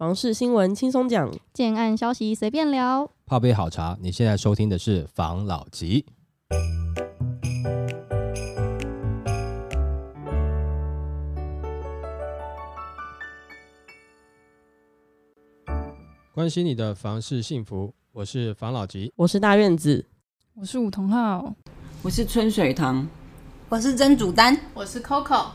房事新闻轻松讲，建案消息随便聊，泡杯好茶。你现在收听的是房老吉。关心你的房事幸福，我是房老吉，我是大院子，我是武同浩，我是春水堂，我是曾祖丹，我是 Coco。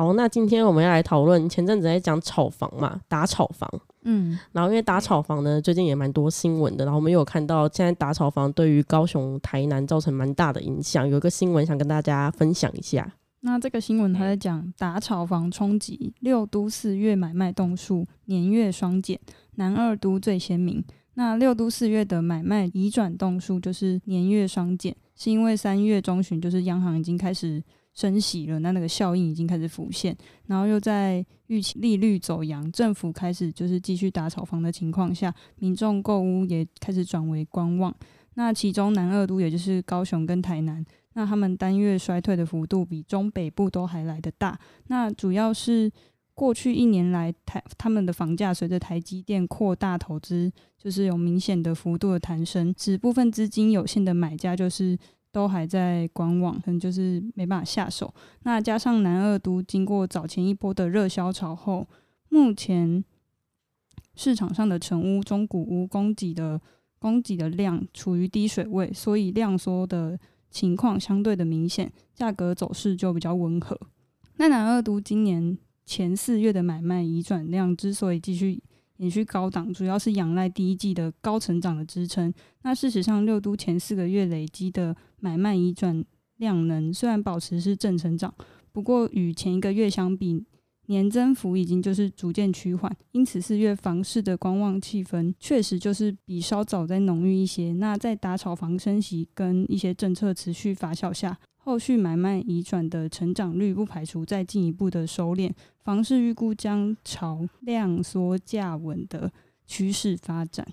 好，那今天我们要来讨论前阵子在讲炒房嘛，打炒房。嗯，然后因为打炒房呢，最近也蛮多新闻的，然后我们有看到现在打炒房对于高雄、台南造成蛮大的影响，有一个新闻想跟大家分享一下。那这个新闻他在讲打炒房冲击六都四月买卖栋数年月双减，南二都最鲜明。那六都四月的买卖移转栋数就是年月双减，是因为三月中旬就是央行已经开始。升息了，那那个效应已经开始浮现，然后又在预期利率走扬，政府开始就是继续打炒房的情况下，民众购屋也开始转为观望。那其中南二都，也就是高雄跟台南，那他们单月衰退的幅度比中北部都还来得大。那主要是过去一年来台他们的房价随着台积电扩大投资，就是有明显的幅度的弹升，使部分资金有限的买家就是。都还在观望，可能就是没办法下手。那加上南二都经过早前一波的热销潮后，目前市场上的成屋、中古屋供给的供给的量处于低水位，所以量缩的情况相对的明显，价格走势就比较温和。那南二都今年前四月的买卖移转量之所以继续。延续高档，主要是仰赖第一季的高成长的支撑。那事实上，六都前四个月累积的买卖移转量能虽然保持是正成长，不过与前一个月相比，年增幅已经就是逐渐趋缓。因此，四月房市的观望气氛确实就是比稍早再浓郁一些。那在打炒房升息跟一些政策持续发酵下，后续买卖移转的成长率不排除再进一步的收敛，房市预估将朝量缩价稳的趋势发展。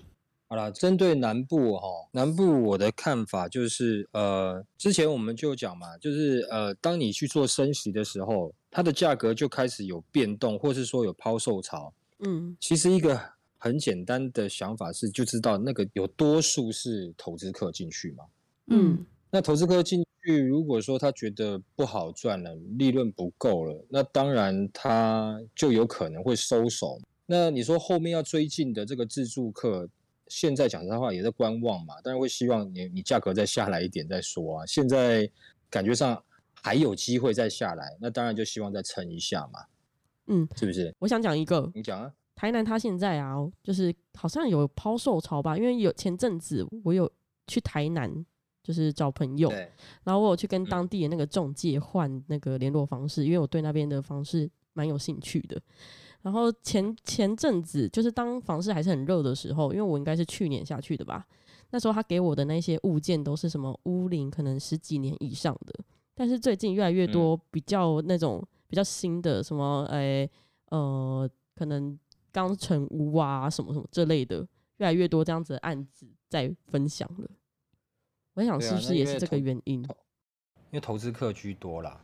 好了，针对南部哈，南部我的看法就是，呃，之前我们就讲嘛，就是呃，当你去做升息的时候，它的价格就开始有变动，或是说有抛售潮。嗯，其实一个很简单的想法是，就知道那个有多数是投资客进去嘛。嗯，那投资客进。如果说他觉得不好赚了，利润不够了，那当然他就有可能会收手。那你说后面要追进的这个自助客，现在讲实在话也在观望嘛，当然会希望你你价格再下来一点再说啊。现在感觉上还有机会再下来，那当然就希望再撑一下嘛。嗯，是不是？我想讲一个，你讲啊。台南他现在啊，就是好像有抛售潮吧，因为有前阵子我有去台南。就是找朋友，然后我有去跟当地的那个中介换那个联络方式，因为我对那边的房市蛮有兴趣的。然后前前阵子，就是当房市还是很热的时候，因为我应该是去年下去的吧，那时候他给我的那些物件都是什么屋龄可能十几年以上的，但是最近越来越多比较那种比较新的什么，哎、欸、呃，可能刚成屋啊什么什么这类的，越来越多这样子的案子在分享了。我想是不是也是这个原因？因为投资客居多啦。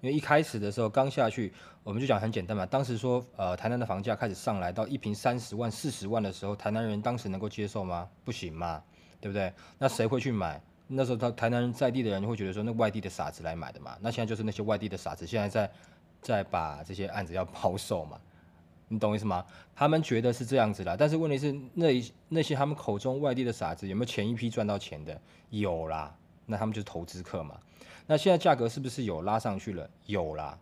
因为一开始的时候刚下去，我们就讲很简单嘛。当时说，呃，台南的房价开始上来到一平三十万、四十万的时候，台南人当时能够接受吗？不行嘛，对不对？那谁会去买？那时候他台南人在地的人会觉得说，那外地的傻子来买的嘛。那现在就是那些外地的傻子，现在在在把这些案子要抛售嘛。你懂意思吗？他们觉得是这样子啦，但是问题是那，那那些他们口中外地的傻子有没有前一批赚到钱的？有啦，那他们就是投资客嘛。那现在价格是不是有拉上去了？有啦，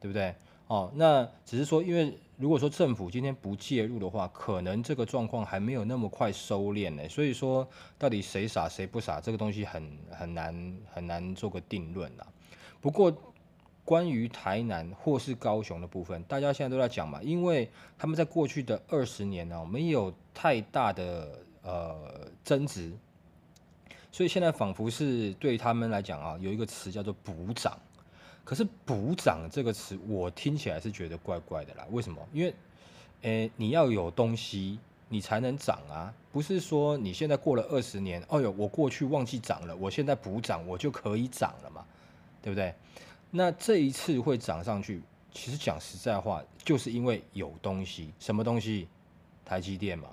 对不对？哦，那只是说，因为如果说政府今天不介入的话，可能这个状况还没有那么快收敛呢。所以说，到底谁傻谁不傻，这个东西很很难很难做个定论啦。不过。关于台南或是高雄的部分，大家现在都在讲嘛，因为他们在过去的二十年呢、没有太大的呃增值，所以现在仿佛是对他们来讲啊，有一个词叫做补涨。可是补涨这个词，我听起来是觉得怪怪的啦。为什么？因为，诶，你要有东西，你才能涨啊，不是说你现在过了二十年，哦哟，我过去忘记涨了，我现在补涨，我就可以涨了嘛，对不对？那这一次会涨上去，其实讲实在话，就是因为有东西，什么东西？台积电嘛，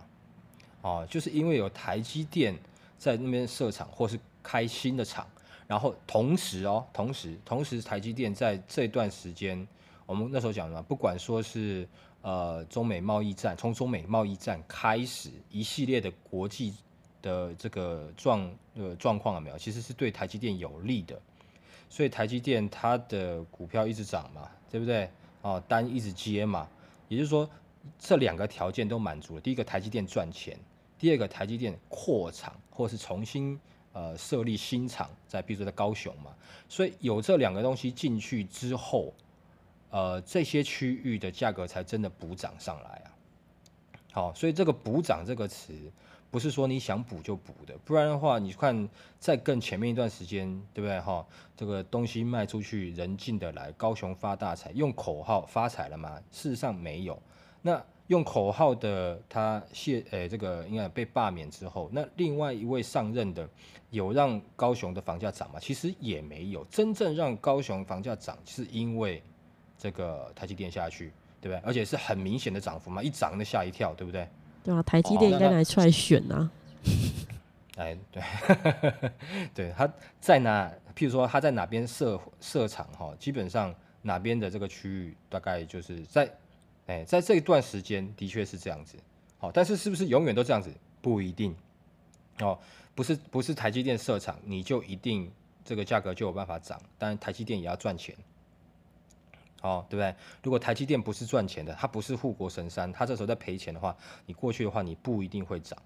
哦，就是因为有台积电在那边设厂或是开新的厂，然后同时哦，同时同时台积电在这段时间，我们那时候讲什么，不管说是呃中美贸易战，从中美贸易战开始一系列的国际的这个状呃状况有没有，其实是对台积电有利的，所以台积电它的股票一直涨嘛，对不对？哦，单一直接嘛，也就是说这两个条件都满足了。第一个台积电赚钱，第二个台积电扩厂或是重新呃设立新厂，在比如说在高雄嘛，所以有这两个东西进去之后，呃这些区域的价格才真的补涨上来啊。好，所以这个补涨这个词。不是说你想补就补的，不然的话，你看在更前面一段时间，对不对哈？这个东西卖出去，人进得来，高雄发大财，用口号发财了吗？事实上没有。那用口号的他谢，诶，这个应该被罢免之后，那另外一位上任的有让高雄的房价涨吗？其实也没有。真正让高雄房价涨，是因为这个台积电下去，对不对？而且是很明显的涨幅嘛，一涨那吓一跳，对不对？对啊，台积电应该拿出来选啊！哎、哦，对，对，他在哪？譬如说他在哪边设设厂哈，基本上哪边的这个区域，大概就是在哎，在这一段时间的确是这样子。好，但是是不是永远都这样子？不一定哦，不是不是台积电设厂，你就一定这个价格就有办法涨。当然，台积电也要赚钱。哦，对不对？如果台积电不是赚钱的，它不是护国神山，它这时候在赔钱的话，你过去的话，你不一定会涨。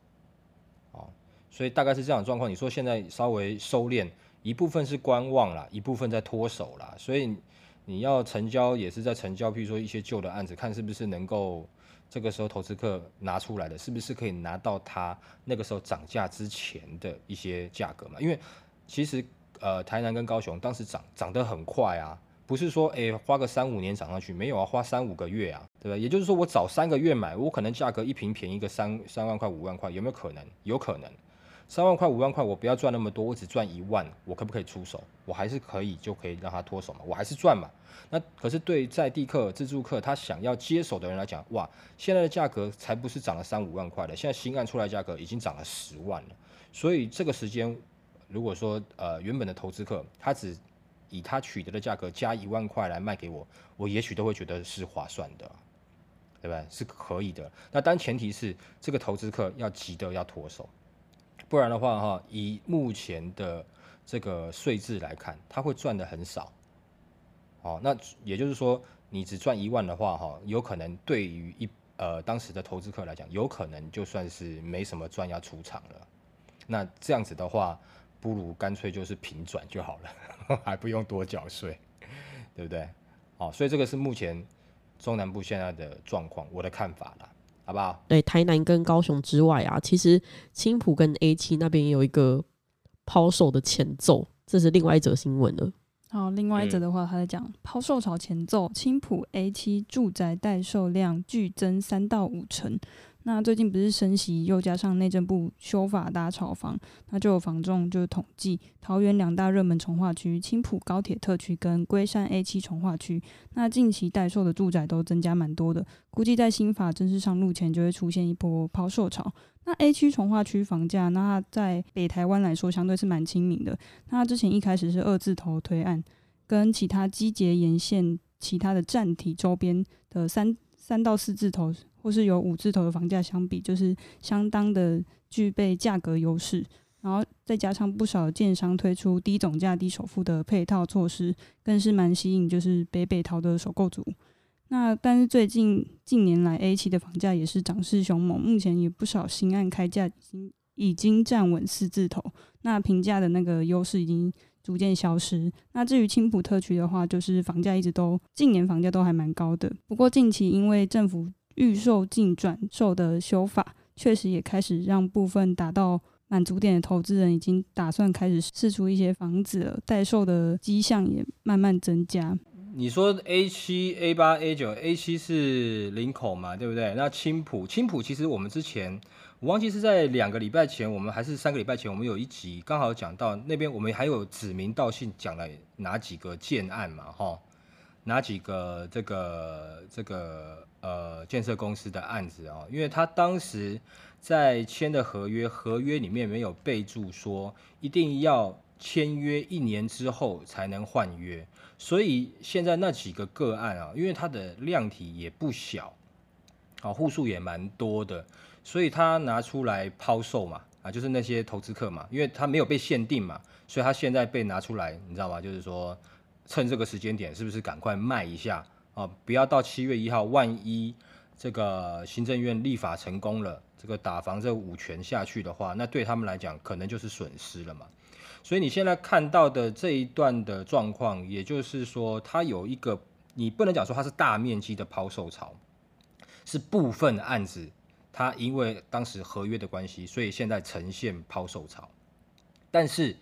哦，所以大概是这样的状况。你说现在稍微收敛，一部分是观望啦，一部分在脱手啦。所以你要成交也是在成交，比如说一些旧的案子，看是不是能够这个时候投资客拿出来的，是不是可以拿到它那个时候涨价之前的一些价格嘛？因为其实呃，台南跟高雄当时涨涨得很快啊。不是说，诶，花个三五年涨上去，没有啊，花三五个月啊，对吧？也就是说，我早三个月买，我可能价格一瓶便宜个三三万块、五万块，有没有可能？有可能，三万块、五万块，我不要赚那么多，我只赚一万，我可不可以出手？我还是可以，就可以让他脱手嘛，我还是赚嘛。那可是对在地客、自助客，他想要接手的人来讲，哇，现在的价格才不是涨了三五万块的，现在新案出来价格已经涨了十万了。所以这个时间，如果说呃原本的投资客他只以他取得的价格加一万块来卖给我，我也许都会觉得是划算的，对吧？是可以的。那但前提是这个投资客要急得要脱手，不然的话哈，以目前的这个税制来看，他会赚得很少。哦，那也就是说，你只赚一万的话哈，有可能对于一呃当时的投资客来讲，有可能就算是没什么赚要出场了。那这样子的话。不如干脆就是平转就好了，还不用多缴税，对不对？好，所以这个是目前中南部现在的状况，我的看法啦，好不好？对，台南跟高雄之外啊，其实青浦跟 A 七那边也有一个抛售的前奏，这是另外一则新闻了。好，另外一则的话，他在讲抛售潮前奏，青浦 A 七住宅待售量剧增三到五成。那最近不是升息，又加上内政部修法打炒房，那就有房仲就统计桃园两大热门重划区，青埔高铁特区跟龟山 A 七重划区，那近期待售的住宅都增加蛮多的，估计在新法正式上路前就会出现一波抛售潮。那 A 区重划区房价，那在北台湾来说相对是蛮亲民的，那之前一开始是二字头推案，跟其他机捷沿线其他的站体周边的三三到四字头。或是有五字头的房价相比，就是相当的具备价格优势，然后再加上不少建商推出低总价、低首付的配套措施，更是蛮吸引，就是北北桃的首购族。那但是最近近年来 A 期的房价也是涨势凶猛，目前也不少新案开价已经已经站稳四字头，那平价的那个优势已经逐渐消失。那至于青埔特区的话，就是房价一直都近年房价都还蛮高的，不过近期因为政府预售进转售的修法，确实也开始让部分达到满足点的投资人已经打算开始试出一些房子了，待售的迹象也慢慢增加。你说 A 七、A 八、A 九，A 七是林口嘛，对不对？那青浦，青浦其实我们之前我忘记是在两个礼拜前，我们还是三个礼拜前，我们有一集刚好讲到那边，我们还有指名道姓讲了哪几个建案嘛，哈，哪几个这个这个。呃建设公司的案子哦，因为他当时在签的合约，合约里面没有备注说一定要签约一年之后才能换约，所以现在那几个个案啊，因为它的量体也不小，啊户数也蛮多的，所以他拿出来抛售嘛。啊，就是那些投资客嘛，因为他没有被限定嘛，所以他现在被拿出来，你知道吗？就是说，趁这个时间点，是不是赶快卖一下啊？不要到七月一号，万一这个行政院立法成功了，这个打房这五权下去的话，那对他们来讲，可能就是损失了嘛。所以你现在看到的这一段的状况，也就是说，它有一个，你不能讲说它是大面积的抛售潮，是部分案子。他因为当时合约的关系，所以现在呈现抛售潮。但是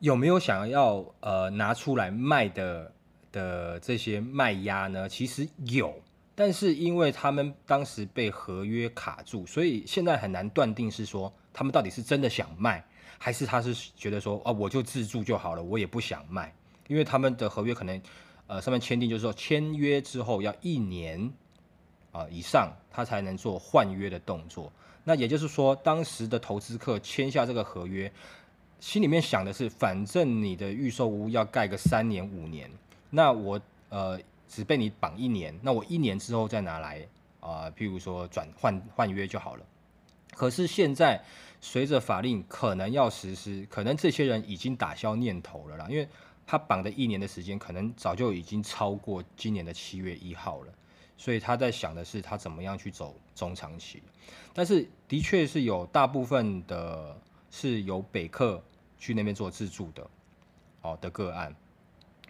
有没有想要呃拿出来卖的的这些卖压呢？其实有，但是因为他们当时被合约卡住，所以现在很难断定是说他们到底是真的想卖，还是他是觉得说哦我就自住就好了，我也不想卖，因为他们的合约可能呃上面签订就是说签约之后要一年。啊，以上他才能做换约的动作。那也就是说，当时的投资客签下这个合约，心里面想的是，反正你的预售屋要盖个三年五年，那我呃只被你绑一年，那我一年之后再拿来啊、譬如说转换换约就好了。可是现在随着法令可能要实施，可能这些人已经打消念头了啦，因为他绑的一年的时间，可能早就已经超过今年的七月一号了。所以他在想的是他怎么样去走中长期，但是的确是有大部分的是由北客去那边做自助的，哦的个案。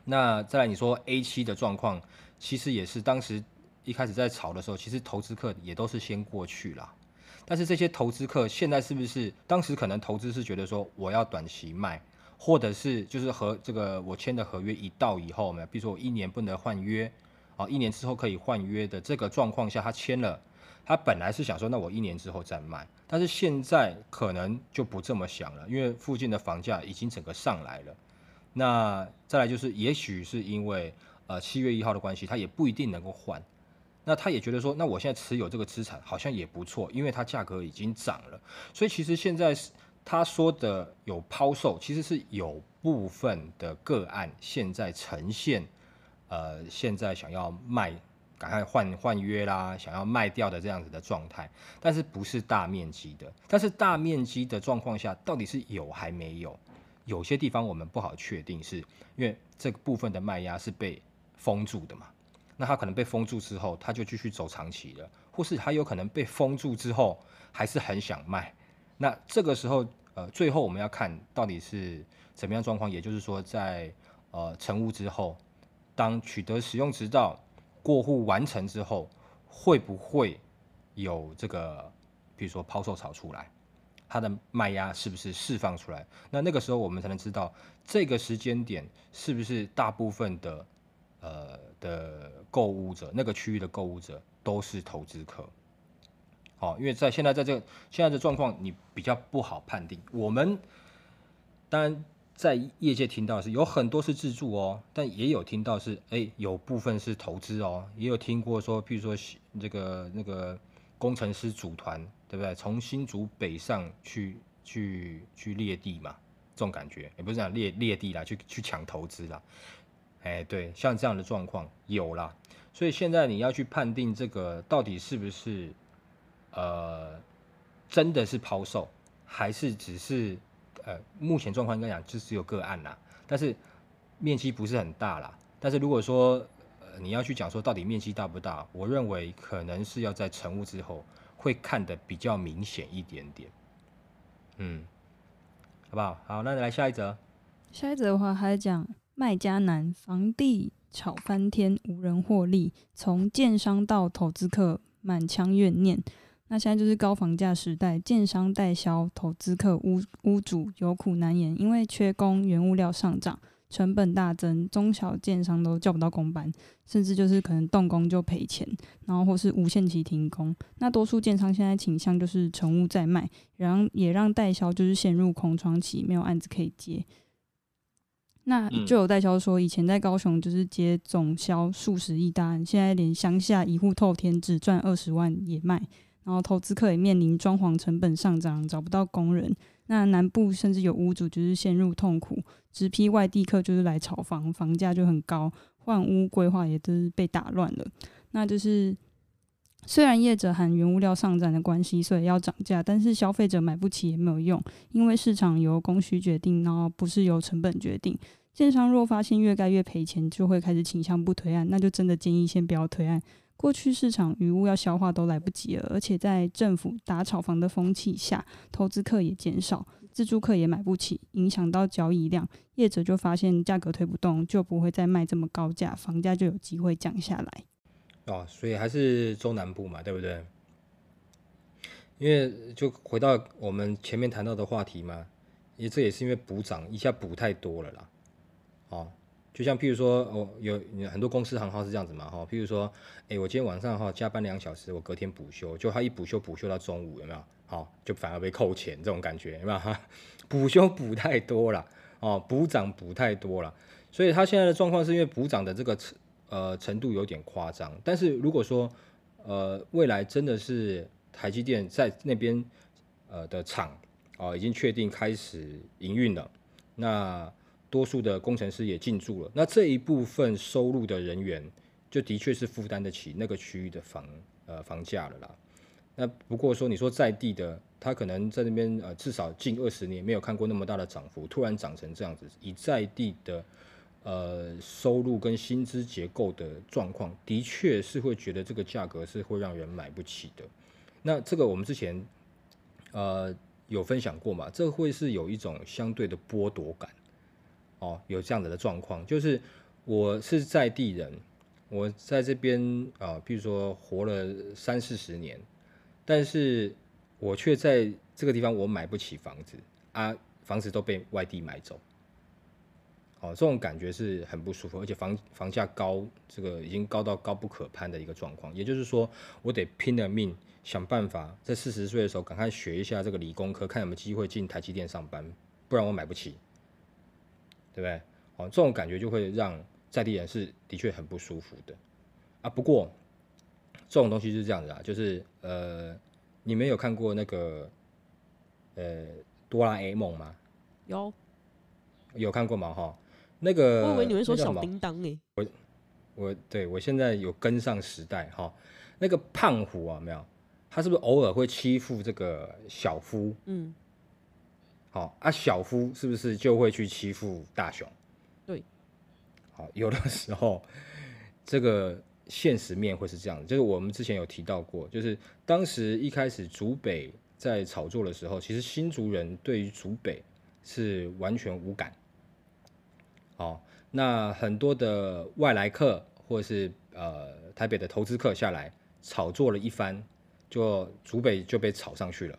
那再来你说 A 七的状况，其实也是当时一开始在炒的时候，其实投资客也都是先过去啦。但是这些投资客现在是不是当时可能投资是觉得说我要短期卖，或者是就是和这个我签的合约一到以后呢，比如说我一年不能换约。啊，一年之后可以换约的这个状况下，他签了，他本来是想说，那我一年之后再卖，但是现在可能就不这么想了，因为附近的房价已经整个上来了。那再来就是，也许是因为呃七月一号的关系，他也不一定能够换。那他也觉得说，那我现在持有这个资产好像也不错，因为它价格已经涨了。所以其实现在是他说的有抛售，其实是有部分的个案现在呈现。呃，现在想要卖，赶快换换约啦，想要卖掉的这样子的状态，但是不是大面积的，但是大面积的状况下，到底是有还没有？有些地方我们不好确定是，因为这个部分的卖压是被封住的嘛？那他可能被封住之后，他就继续走长期了，或是他有可能被封住之后还是很想卖，那这个时候，呃，最后我们要看到底是怎么样状况，也就是说在呃成屋之后。当取得使用执照、过户完成之后，会不会有这个，比如说抛售潮出来，它的卖压是不是释放出来？那那个时候我们才能知道这个时间点是不是大部分的呃的购物者，那个区域的购物者都是投资客。好，因为在现在在这个现在的状况，你比较不好判定。我们当然。在业界听到是有很多是自助哦，但也有听到是哎、有部分是投资哦，也有听过说，譬如说这个那个工程师组团，对不对？从新竹北上去去去猎地嘛，这种感觉也、不是讲猎猎地啦，去去抢投资啦，哎、对，像这样的状况有啦，所以现在你要去判定这个到底是不是呃真的是抛售，还是只是？呃，目前状况应该讲就只有个案啦，但是面积不是很大啦。但是如果说你要去讲说到底面积大不大，我认为可能是要在成屋之后会看得比较明显一点点。嗯，好不好？好，那你来下一则。下一则的话还讲卖家难，房地炒翻天，无人获利，从建商到投资客满腔怨念。那现在就是高房价时代，建商代销，投资客屋屋主有苦难言，因为缺工，原物料上涨，成本大增，中小建商都叫不到工班，甚至就是可能动工就赔钱，然后或是无限期停工。那多数建商现在倾向就是成屋在卖，然后也让代销就是陷入空窗期，没有案子可以接。那就有代销说，以前在高雄就是接总销数十亿大案，现在连乡下一户透天只赚二十万也卖，然后投资客也面临装潢成本上涨，找不到工人。那南部甚至有屋主就是陷入痛苦，直批外地客就是来炒房，房价就很高，换屋规划也都是被打乱了。那就是。虽然业者含原物料上涨的关系，所以要涨价，但是消费者买不起也没有用，因为市场由供需决定，然后不是由成本决定。建商若发现越盖越赔钱，就会开始倾向不推案，那就真的建议先不要推案。过去市场余物要消化都来不及了，而且在政府打炒房的风气下，投资客也减少，自住客也买不起，影响到交易量，业者就发现价格推不动，就不会再卖这么高价，房价就有机会降下来。哦，所以还是中南部嘛，对不对？因为就回到我们前面谈到的话题嘛，也这也是因为补涨一下补太多了啦。哦，就像譬如说，哦，有很多公司行号是这样子嘛，哈、譬如说，哎，我今天晚上哈加班两小时，我隔天补休，就他一补休补休到中午，有没有？好、哦，就反而被扣钱，这种感觉有没有？哈，补休补太多了，哦，补涨补太多了，所以他现在的状况是因为补涨的这个。呃，程度有点夸张，但是如果说，呃，未来真的是台积电在那边呃的厂啊、呃，已经确定开始营运了，那多数的工程师也进驻了，那这一部分收入的人员，就的确是负担得起那个区域的房呃房价了啦。那不过说你说在地的，他可能在那边呃至少近二十年没有看过那么大的涨幅，突然涨成这样子，以在地的。呃，收入跟薪资结构的状况，的确是会觉得这个价格是会让人买不起的。那这个我们之前呃有分享过嘛？这会是有一种相对的剥夺感哦，有这样子的状况，就是我是在地人，我在这边啊，比如说活了三四十年，但是我却在这个地方我买不起房子啊，房子都被外地买走。哦，这种感觉是很不舒服，而且房房价高，这个已经高到高不可攀的一个状况。也就是说，我得拼了命想办法，在四十岁的时候赶快学一下这个理工科，看有没有机会进台积电上班，不然我买不起，对不对？哦，这种感觉就会让在地人是的确很不舒服的啊。不过这种东西是这样子啊，就是呃，你们有看过那个呃哆啦 A 梦吗？有，有看过吗？哈。那个，我以为你会说小叮当诶。我我对我现在有跟上时代哈。那个胖虎啊，没有，他是不是偶尔会欺负这个小夫？嗯。好啊，小夫是不是就会去欺负大雄？对。好，有的时候这个现实面会是这样的，就是我们之前有提到过，就是当时一开始竹北在炒作的时候，其实新竹人对于竹北是完全无感。哦，那很多的外来客或者是呃台北的投资客下来炒作了一番，就竹北就被炒上去了。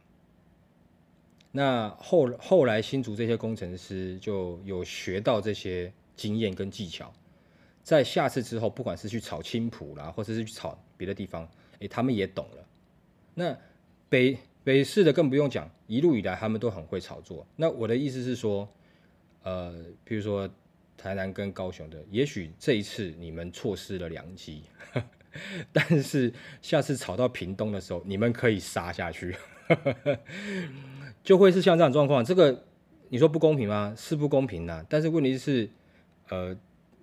那后后来新竹这些工程师就有学到这些经验跟技巧，在下次之后，不管是去炒青埔啦，或者是去炒别的地方，诶、他们也懂了。那北北市的更不用讲，一路以来他们都很会炒作。那我的意思是说，呃，比如说。台南跟高雄的，也许这一次你们错失了良机，但是下次炒到屏东的时候，你们可以杀下去，就会是像这样状况。这个你说不公平吗？是不公平呐、啊。但是问题是，呃，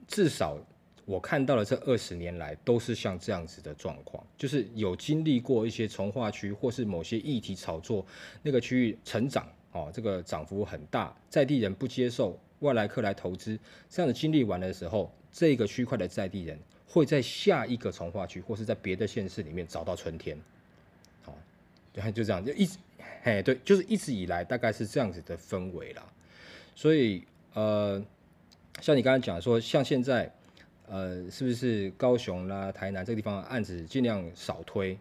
至少我看到了这二十年来都是像这样子的状况，就是有经历过一些从化区或是某些议题炒作，那个区域成长哦，这个涨幅很大，在地人不接受。外来客来投资，这样的经历完的时候，这个区块的在地人会在下一个从化区，或是在别的县市里面找到春天。好，对，就这样，就一直，嘿，对，就是一直以来大概是这样子的氛围啦。所以，呃，像你刚才讲说，像现在，呃，是不是高雄啦、台南这个地方案子尽量少推？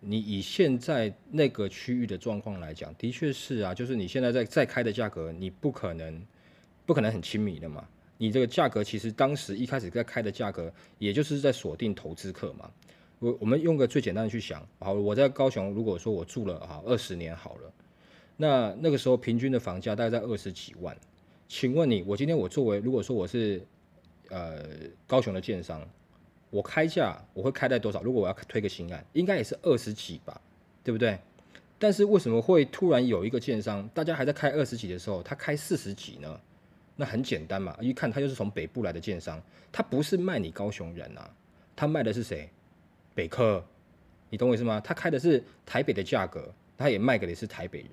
你以现在那个区域的状况来讲，的确是啊，就是你现在在在开的价格，你不可能。不可能很亲民的嘛？你这个价格其实当时一开始在开的价格，也就是在锁定投资客嘛。我我们用个最简单的去想，好，我在高雄，如果说我住了啊二十年好了，那那个时候平均的房价大概在二十几万，请问你，我今天我作为如果说我是呃高雄的建商，我开价我会开在多少？如果我要推个新案，应该也是二十几吧，对不对？但是为什么会突然有一个建商，大家还在开二十几的时候，他开四十几呢？那很简单嘛，一看他就是从北部来的建商，他不是卖你高雄人啊，他卖的是谁？北客，你懂我意思吗？他开的是台北的价格，他也卖给的是台北人。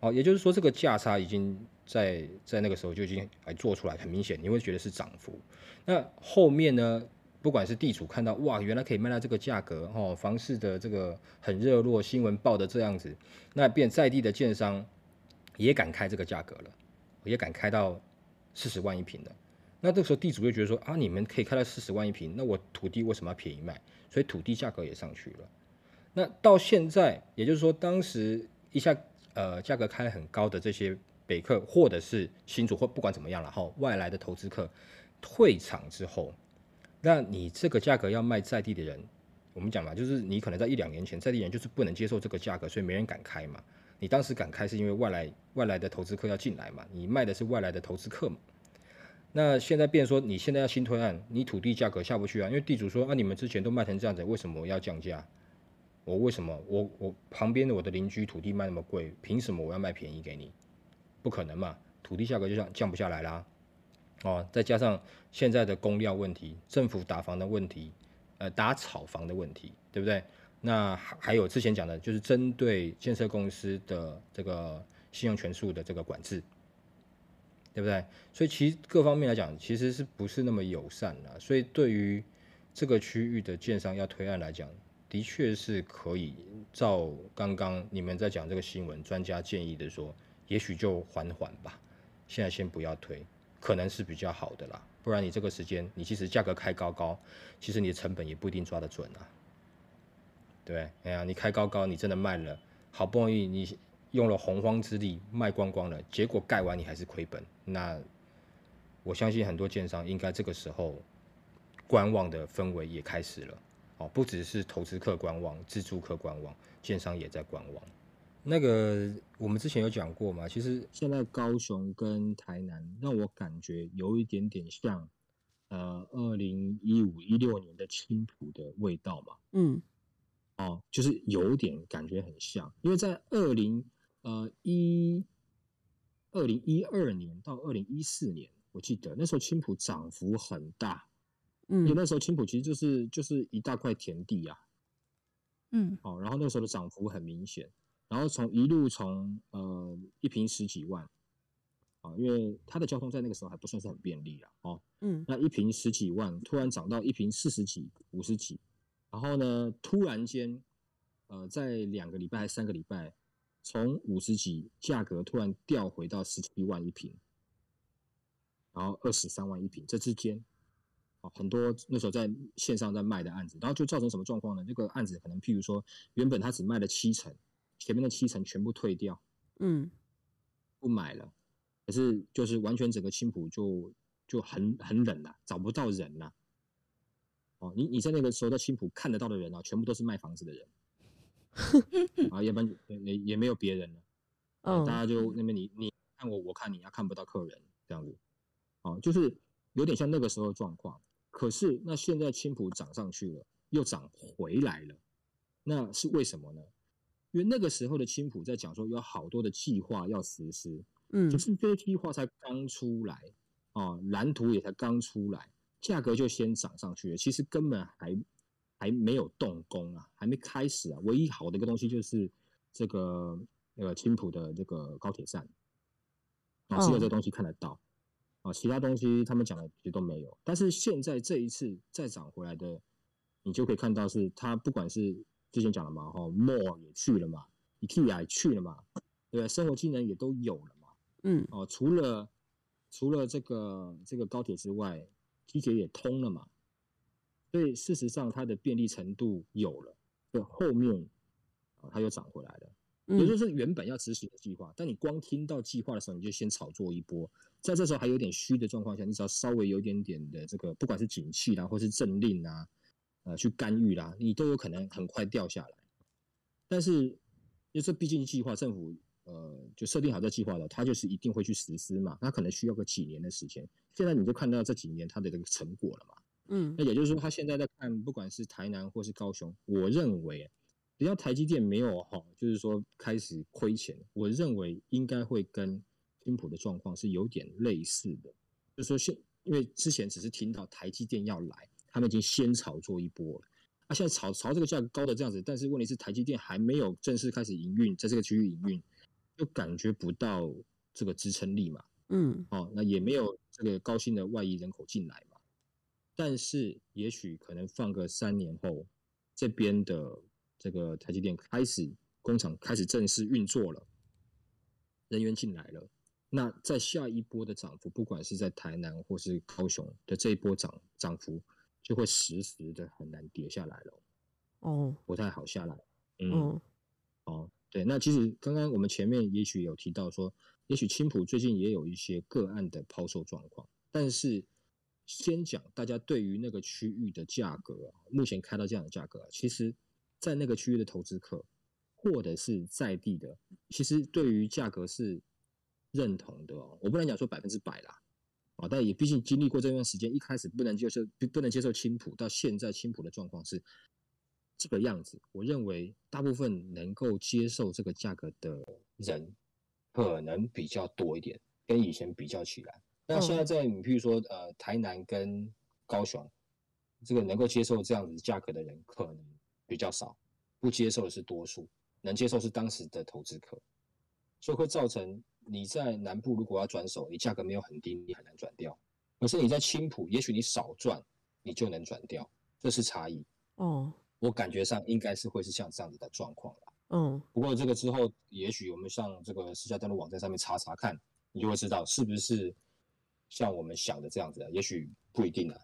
哦，也就是说这个价差已经在在那个时候就已经哎做出来，很明显你会觉得是涨幅。那后面呢，不管是地主看到哇，原来可以卖到这个价格哦，房市的这个很热络，新闻报的这样子，那变在地的建商也敢开这个价格了。也敢开到四十万一平的，那这个时候地主就觉得说啊，你们可以开到四十万一平，那我土地为什么要便宜卖？所以土地价格也上去了。那到现在，也就是说，当时一下呃价格开很高的这些北客或者是新主或不管怎么样了哈，外来的投资客退场之后，那你这个价格要卖在地的人，我们讲嘛，就是你可能在一两年前在地人就是不能接受这个价格，所以没人敢开嘛。你当时敢开是因为外来外来的投资客要进来嘛？你卖的是外来的投资客嘛？那现在变说你现在要新推案，你土地价格下不去啊？因为地主说啊，你们之前都卖成这样子，为什么要降价？我为什么我我旁边的我的邻居土地卖那么贵，凭什么我要卖便宜给你？不可能嘛？土地价格就像降不下来啦。哦，再加上现在的供料问题，政府打房的问题，呃，打炒房的问题，对不对？那还还有之前讲的，就是针对建设公司的这个信用权数的这个管制，对不对？所以其实各方面来讲，其实是不是那么友善的？所以对于这个区域的建商要推案来讲，的确是可以照刚刚你们在讲这个新闻，专家建议的说，也许就缓缓吧，现在先不要推，可能是比较好的啦。不然你这个时间，你其实价格开高高，其实你的成本也不一定抓得准啊。对，哎呀，你开高高，你真的卖了，好不容易你用了洪荒之力卖光光了，结果盖完你还是亏本。那我相信很多建商应该这个时候观望的氛围也开始了。哦，不只是投资客观望，自住客观望，建商也在观望。那个我们之前有讲过嘛，其实现在高雄跟台南让我感觉有一点点像，呃，二零一五一六年的青浦的味道嘛。嗯。哦，就是有点感觉很像，因为在二零呃一二零一二年到二零一四年，我记得那时候青浦涨幅很大，嗯，因为那时候青浦其实就是就是一大块田地啊，嗯，哦，然后那时候的涨幅很明显，然后从一路从呃一瓶十几万，啊，因为它的交通在那个时候还不算是很便利啊，哦，嗯，那一瓶十几万突然涨到一瓶四十几、五十几。然后呢，突然间，呃，在两个礼拜还是三个礼拜，从五十几价格突然掉回到十七万一平，然后二十三万一平，这之间，啊，很多那时候在线上在卖的案子，然后就造成什么状况呢？这个案子可能譬如说，原本他只卖了七成，前面的七成全部退掉，嗯，不买了，可是就是完全整个青浦就就很很冷了，找不到人了。哦，你你在那个时候在青浦看得到的人啊，全部都是卖房子的人，啊，要不然也也没有别人了，哦，大家就那边你你看我，我看你，啊，看不到客人这样子，哦，就是有点像那个时候的状况。可是那现在青浦涨上去了，又涨回来了，那是为什么呢？因为那个时候的青浦在讲说有好多的计划要实施，嗯，就是这些计划才刚出来，啊，蓝图也才刚出来。价格就先涨上去了，其实根本还还没有动工啊，还没开始啊。唯一好的一个东西就是这个那个青浦的这个高铁站啊，只有这个东西看得到啊，其他东西他们讲的其实都没有。但是现在这一次再涨回来的，你就可以看到是它不管是之前讲了嘛，哈，Mall 也去了嘛，IKEA 也去了嘛，对吧？生活技能也都有了嘛，嗯，哦，除了除了这个这个高铁之外。地铁也通了嘛，所以事实上它的便利程度有了，就后面啊它又涨回来了，也就是原本要执行的计划，但你光听到计划的时候，你就先炒作一波，在这时候还有点虚的状况下，你只要稍微有一点点的这个，不管是景气啦，或是政令啊，呃，去干预啦，你都有可能很快掉下来。但是因为这毕竟计划，政府呃，就设定好这计划了，它就是一定会去实施嘛。它可能需要个几年的时间。现在你就看到这几年它的这个成果了嘛。嗯，那也就是说，他现在在看，不管是台南或是高雄，我认为只要台积电没有哈，就是说开始亏钱，我认为应该会跟青埔的状况是有点类似的。就是说现，因为之前只是听到台积电要来，他们已经先炒作一波了。啊，现在炒炒这个价格高的这样子，但是问题是台积电还没有正式开始营运，在这个区域营运，就感觉不到这个支撑力嘛。嗯，哦，那也没有这个高薪的外移人口进来嘛。但是也许可能放个三年后，这边的这个台积电开始工厂开始正式运作了，人员进来了，那在下一波的涨幅，不管是在台南或是高雄的这一波涨涨幅，就会实时的很难跌下来了。哦，不太好下来。嗯，哦，哦，对，那其实刚刚我们前面也许有提到说，也许青浦最近也有一些个案的抛售状况，但是。先讲大家对于那个区域的价格，目前开到这样的价格，其实，在那个区域的投资客或者是在地的，其实对于价格是认同的哦。我不能讲说百分之百啦，啊，但也毕竟经历过这段时间，一开始不能接受不不能接受青埔，到现在青埔的状况是这个样子。我认为大部分能够接受这个价格的人，可能比较多一点，跟以前比较起来。那现在在你譬如说呃台南跟高雄，这个能够接受这样子价格的人可能比较少，不接受的是多数，能接受是当时的投资客，所以会造成你在南部如果要转手，你价格没有很低，你很难转掉。可是你在青浦，也许你少赚，你就能转掉，这是差异。哦，我感觉上应该是会是像这样子的状况啦。嗯，不过这个之后，也许我们上这个私家登录网站上面查查看，你就会知道是不是。像我们想的这样子，也许不一定啊。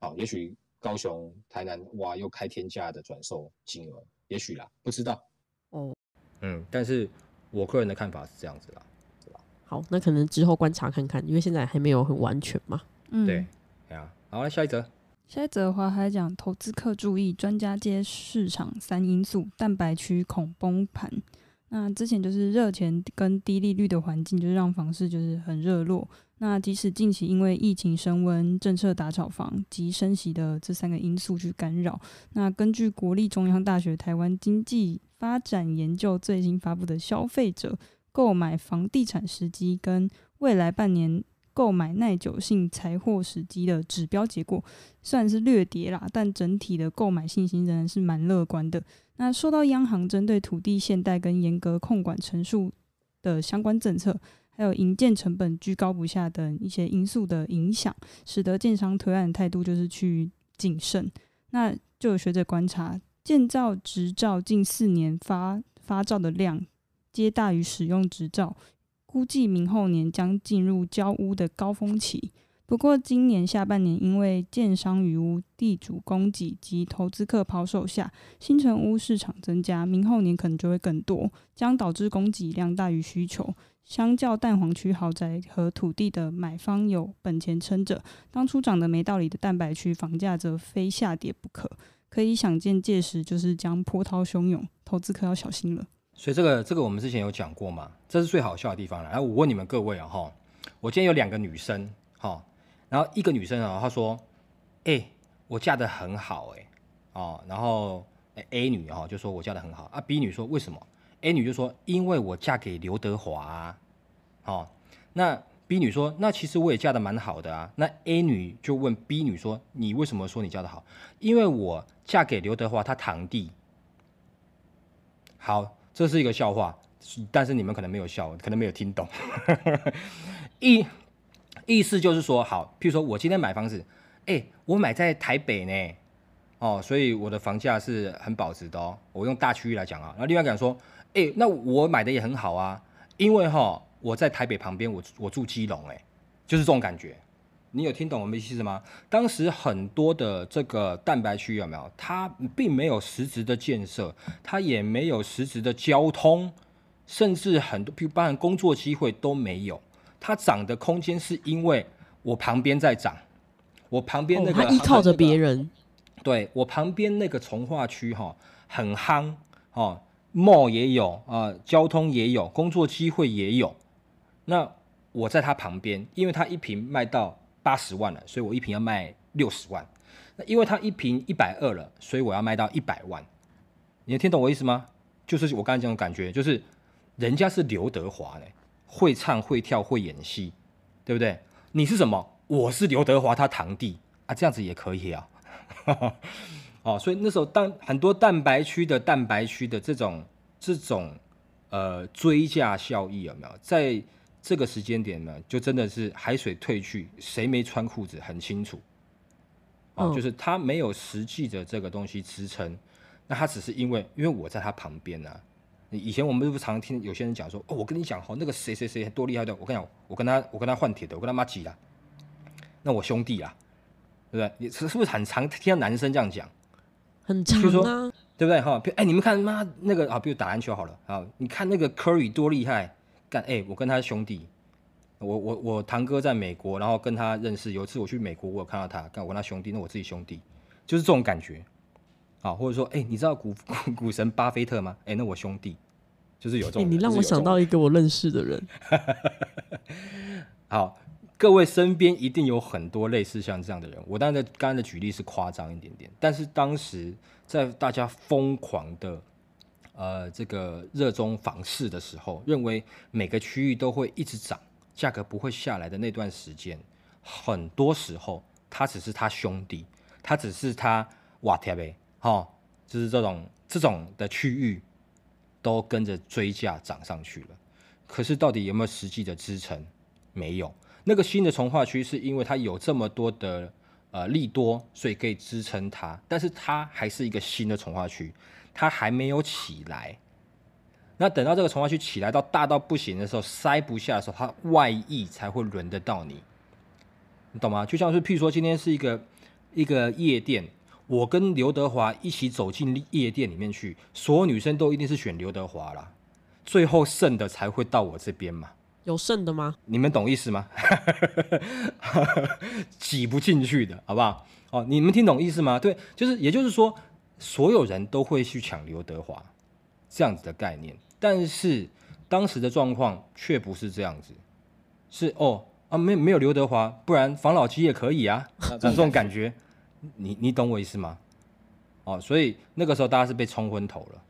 好，也许高雄、台南哇又开天价的转售金额，也许啦，不知道。哦，嗯，但是我个人的看法是这样子啦，对吧？好，那可能之后观察看看，因为现在还没有很完全嘛。嗯，对，对啊。好，来下一则。下一则的话还讲投资客注意，专家揭市场三因素，蛋白区恐崩盘。那之前就是热钱跟低利率的环境，就是让房市就是很热络。那即使近期因为疫情升温、政策打炒房及升息的这三个因素去干扰，那根据国立中央大学台湾经济发展研究最新发布的消费者购买房地产时机跟未来半年购买耐久性财货时机的指标结果，虽然是略跌啦，但整体的购买信心仍然是蛮乐观的。那受到央行针对土地限贷跟严格控管陈述的相关政策，还有营建成本居高不下等一些因素的影响，使得建商推案的态度就是去谨慎。那就有学者观察，建造执照近四年发发照的量皆大于使用执照，估计明后年将进入交屋的高峰期。不过，今年下半年因为建商余屋、地主供给及投资客抛售下，新城屋市场增加，明后年可能就会更多，将导致供给量大于需求。相较蛋黄区豪宅和土地的买方有本钱撑着，当初涨得没道理的蛋白区房价则非下跌不可。可以想见，届时就是将波涛汹涌，投资客要小心了。所以这个这个我们之前有讲过嘛，这是最好笑的地方了。然后我问你们各位啊，哈，我今天有两个女生，哈。然后一个女生啊，她说：“哎、我嫁得很好、欸，哦，然后 A 女哈就说我嫁得很好啊。B 女说为什么？A 女就说因为我嫁给刘德华、啊，哦，那 B 女说那其实我也嫁得蛮好的啊。那 A 女就问 B 女说你为什么说你嫁得好？因为我嫁给刘德华他堂弟。好，这是一个笑话，但是你们可能没有笑，可能没有听懂。一。意思就是说，好，譬如说我今天买房子，哎、我买在台北呢，哦，所以我的房价是很保值的哦。我用大区域来讲啊，然后另外一个人说，哎、那我买的也很好啊，因为哈我在台北旁边，我我住基隆，哎，就是这种感觉。你有听懂我们意思吗？当时很多的这个蛋白区有没有？它并没有实质的建设，它也没有实质的交通，甚至很多，譬如包含工作机会都没有。它涨的空间是因为我旁边在涨，我旁边那个、哦、它依靠着别人，对我旁边那个从化区哈很夯哦，mall 也有啊、呃，交通也有，工作机会也有。那我在他旁边，因为他一瓶卖到八十万了，所以我一瓶要卖六十万。那因为他一瓶一百二了，所以我要卖到一百万。你能听懂我意思吗？就是我刚才讲的感觉，就是人家是刘德华呢，会唱会跳会演戏，对不对？你是什么？我是刘德华他堂弟啊，这样子也可以啊。哦，所以那时候当很多蛋白区的蛋白区的这种这种呃追价效益有没有？在这个时间点呢，就真的是海水退去，谁没穿裤子很清楚。哦，嗯、就是他没有实际的这个东西支撑，那他只是因为因为我在他旁边呢、啊。以前我们是不是常听有些人讲说，哦，我跟你讲哦，那个谁谁谁多厉害的，我跟你讲，我跟他我跟他换铁的，我跟他妈挤了，那我兄弟啊，对不对？你是不是很常听到男生这样讲？很常啊，对不对？哈，哎，你们看妈那个啊，比如打篮球好了啊，你看那个 Curry 多厉害，干哎，我跟他兄弟，我我我堂哥在美国，然后跟他认识，有一次我去美国，我有看到他，干我跟他兄弟，那我自己兄弟，就是这种感觉，啊，或者说哎，你知道股 股股神巴菲特吗？哎，那我兄弟，就是有这种，你让我想到一个我认识的人，好。各位身边一定有很多类似像这样的人，我当然刚刚的举例是夸张一点点，但是当时在大家疯狂的呃这个热衷房市的时候，认为每个区域都会一直涨，价格不会下来的那段时间，很多时候他只是他兄弟，他只是他瓦贴呗，哈，就是这种这种的区域都跟着追价涨上去了，可是到底有没有实际的支撑？没有。那个新的重化区是因为它有这么多的呃利多，所以可以支撑它，但是它还是一个新的重化区，它还没有起来。那等到这个重化区起来到大到不行的时候，塞不下的时候，它外溢才会轮得到你，你懂吗？就像是譬如说今天是一个一个夜店，我跟刘德华一起走进夜店里面去，所有女生都一定是选刘德华啦，最后剩的才会到我这边嘛。有剩的吗？你们懂意思吗？挤不进去的，好不好？哦，你们听懂意思吗？对，就是，也就是说，所有人都会去抢刘德华这样子的概念，但是当时的状况却不是这样子，是哦啊，没没有刘德华，不然防老机也可以啊，这种感觉，你你懂我意思吗？哦，所以那个时候大家是被冲昏头了，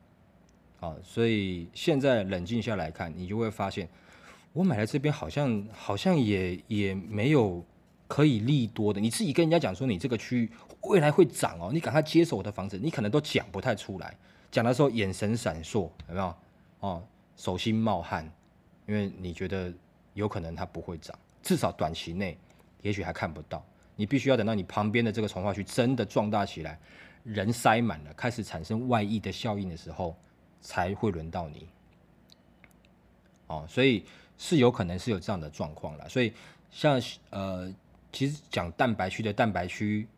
哦，所以现在冷静下来看，你就会发现。我买来这边好像好像也也没有可以利多的。你自己跟人家讲说你这个区域未来会涨哦，你赶快接手我的房子，你可能都讲不太出来。讲的时候眼神闪烁，有没有？哦，手心冒汗，因为你觉得有可能它不会涨，至少短期内也许还看不到。你必须要等到你旁边的这个从化区真的壮大起来，人塞满了，开始产生外溢的效应的时候，才会轮到你。哦，所以。是有可能是有这样的状况了，所以像呃，其实讲蛋白区的蛋白区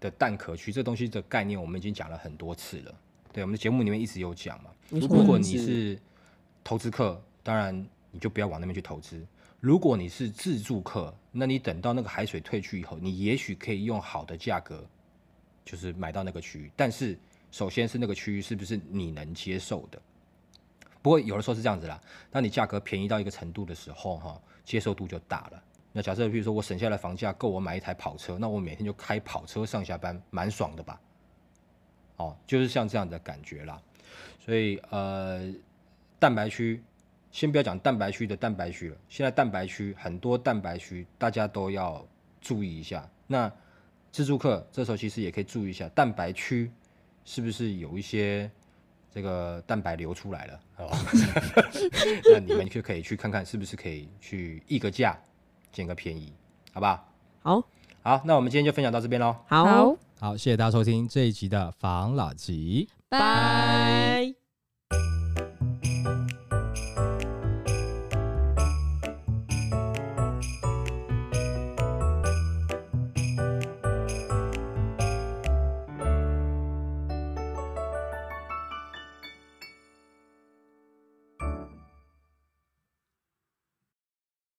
的蛋壳区这东西的概念，我们已经讲了很多次了。对，我们的节目里面一直有讲嘛。如果你是投资客，当然你就不要往那边去投资。如果你是自住客，那你等到那个海水退去以后，你也许可以用好的价格，就是买到那个区域。但是首先是那个区域是不是你能接受的？不过有的时候是这样子啦，当你价格便宜到一个程度的时候，哈，接受度就大了。那假设比如说我省下来房价够我买一台跑车，那我每天就开跑车上下班，蛮爽的吧？哦，就是像这样的感觉啦。所以呃，蛋白区，先不要讲蛋白区的蛋白区了，现在蛋白区很多蛋白区大家都要注意一下。那自助客这时候其实也可以注意一下，蛋白区是不是有一些。这个蛋白流出来了，哦，那你们就可以去看看，是不是可以去议个价，捡个便宜，好不好？好，好，那我们今天就分享到这边喽。好，好，谢谢大家收听这一集的防老集，拜。